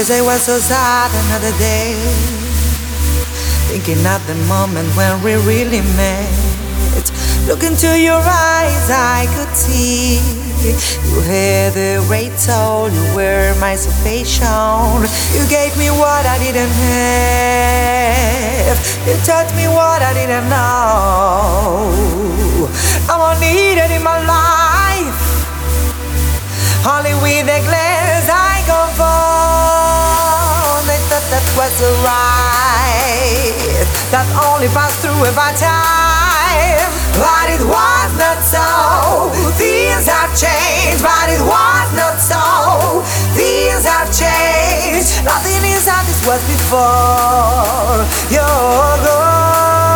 Yes, I was so sad another day. Thinking of the moment when we really met. Look into your eyes, I could see. You had the great soul, you were my salvation. You gave me what I didn't have. You taught me what I didn't know. I'm all needed in my life. Only with a glance I go for. That was the right. That only passed through every time. But it was not so. Things have changed, but it was not so. Things have changed. Nothing is as it was before. You're gone.